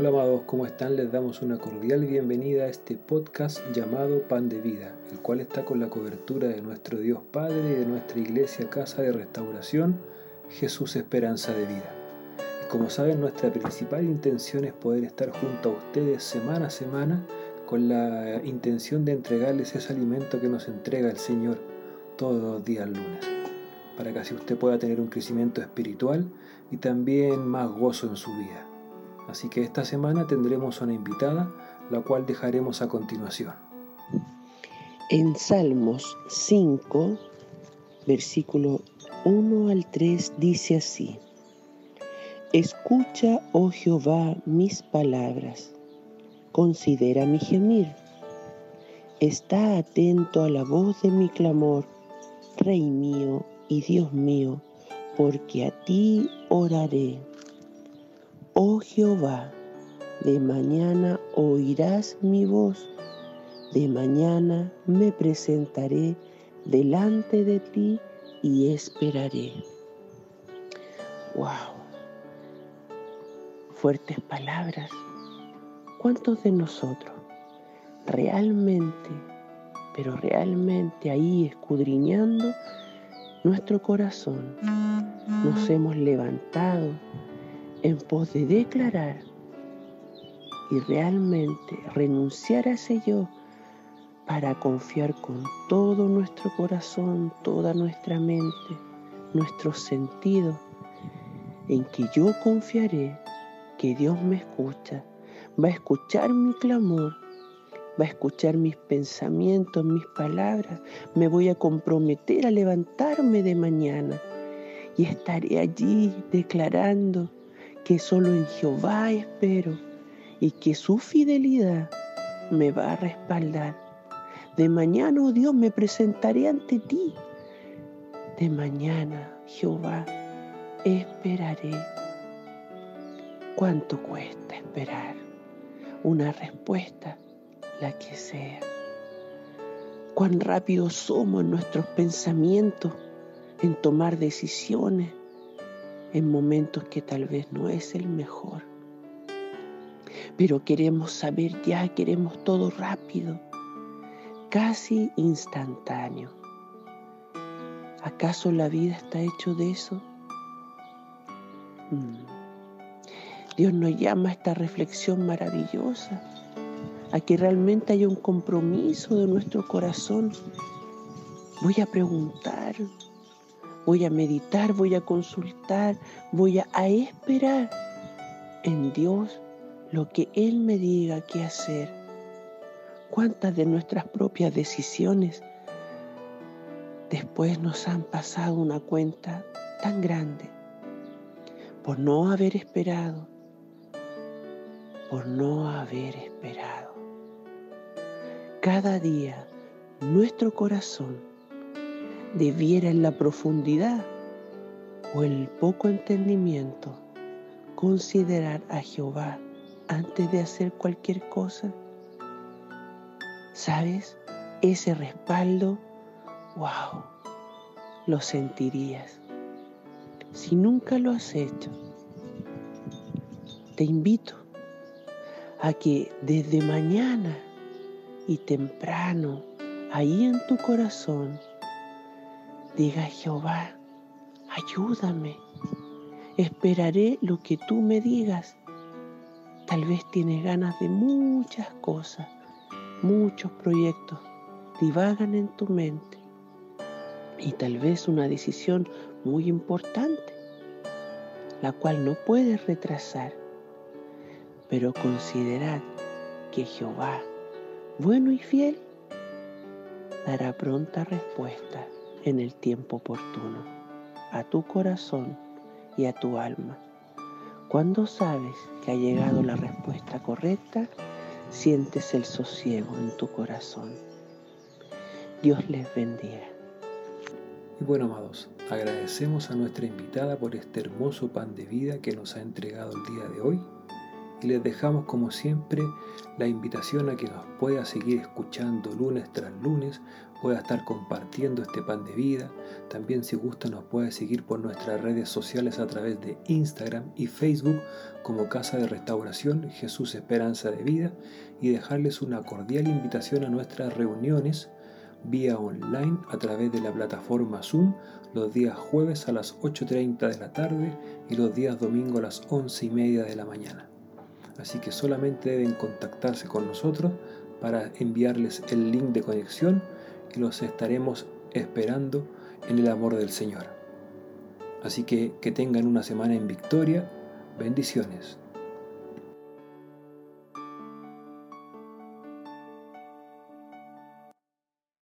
Hola amados, ¿cómo están? Les damos una cordial bienvenida a este podcast llamado Pan de Vida, el cual está con la cobertura de nuestro Dios Padre y de nuestra iglesia Casa de Restauración, Jesús Esperanza de Vida. Y como saben, nuestra principal intención es poder estar junto a ustedes semana a semana con la intención de entregarles ese alimento que nos entrega el Señor todos los días lunes, para que así usted pueda tener un crecimiento espiritual y también más gozo en su vida. Así que esta semana tendremos una invitada, la cual dejaremos a continuación. En Salmos 5, versículo 1 al 3 dice así, Escucha, oh Jehová, mis palabras, considera mi gemir, está atento a la voz de mi clamor, Rey mío y Dios mío, porque a ti oraré. Oh Jehová, de mañana oirás mi voz, de mañana me presentaré delante de ti y esperaré. ¡Wow! Fuertes palabras. ¿Cuántos de nosotros realmente, pero realmente ahí escudriñando nuestro corazón, nos hemos levantado en pos de declarar y realmente renunciar a ese yo para confiar con todo nuestro corazón, toda nuestra mente, nuestros sentidos, en que yo confiaré que Dios me escucha, va a escuchar mi clamor, va a escuchar mis pensamientos, mis palabras, me voy a comprometer a levantarme de mañana y estaré allí declarando que solo en Jehová espero y que su fidelidad me va a respaldar. De mañana, oh Dios, me presentaré ante ti. De mañana, Jehová, esperaré. ¿Cuánto cuesta esperar? Una respuesta, la que sea. Cuán rápido somos nuestros pensamientos, en tomar decisiones, en momentos que tal vez no es el mejor. Pero queremos saber ya, queremos todo rápido, casi instantáneo. ¿Acaso la vida está hecho de eso? Mm. Dios nos llama a esta reflexión maravillosa, a que realmente haya un compromiso de nuestro corazón. Voy a preguntar, voy a meditar, voy a consultar, voy a, esperar en Dios lo que Él me diga qué hacer. ¿Cuántas de nuestras propias decisiones después nos han pasado una cuenta tan grande por no haber esperado, por no haber esperado? Cada día nuestro corazón debiera en la profundidad o el poco entendimiento considerar a Jehová antes de hacer cualquier cosa? ¿Sabes? Ese respaldo, wow, lo sentirías. Si nunca lo has hecho, te invito a que desde mañana y temprano, ahí en tu corazón, Diga Jehová, ayúdame. Esperaré lo que tú me digas. Tal vez tienes ganas de muchas cosas, muchos proyectos divagan en tu mente y tal vez una decisión muy importante, la cual no puedes retrasar. Pero considerad que Jehová, bueno y fiel, dará pronta respuesta en el tiempo oportuno, a tu corazón y a tu alma. Cuando sabes que ha llegado la respuesta correcta, sientes el sosiego en tu corazón. Dios les bendiga. Y bueno, amados, agradecemos a nuestra invitada por este hermoso pan de vida que nos ha entregado el día de hoy y les dejamos como siempre la invitación a que nos pueda seguir escuchando lunes tras lunes, pueda estar compartiendo este pan de vida. También si gusta nos puede seguir por nuestras redes sociales a través de Instagram y Facebook como Casa de Restauración Jesús Esperanza de Vida y dejarles una cordial invitación a nuestras reuniones vía online a través de la plataforma Zoom los días jueves a las 8.30 de la tarde y los días domingo a las 11 y media de la mañana. Así que solamente deben contactarse con nosotros para enviarles el link de conexión y los estaremos esperando en el amor del Señor. Así que que tengan una semana en victoria. Bendiciones.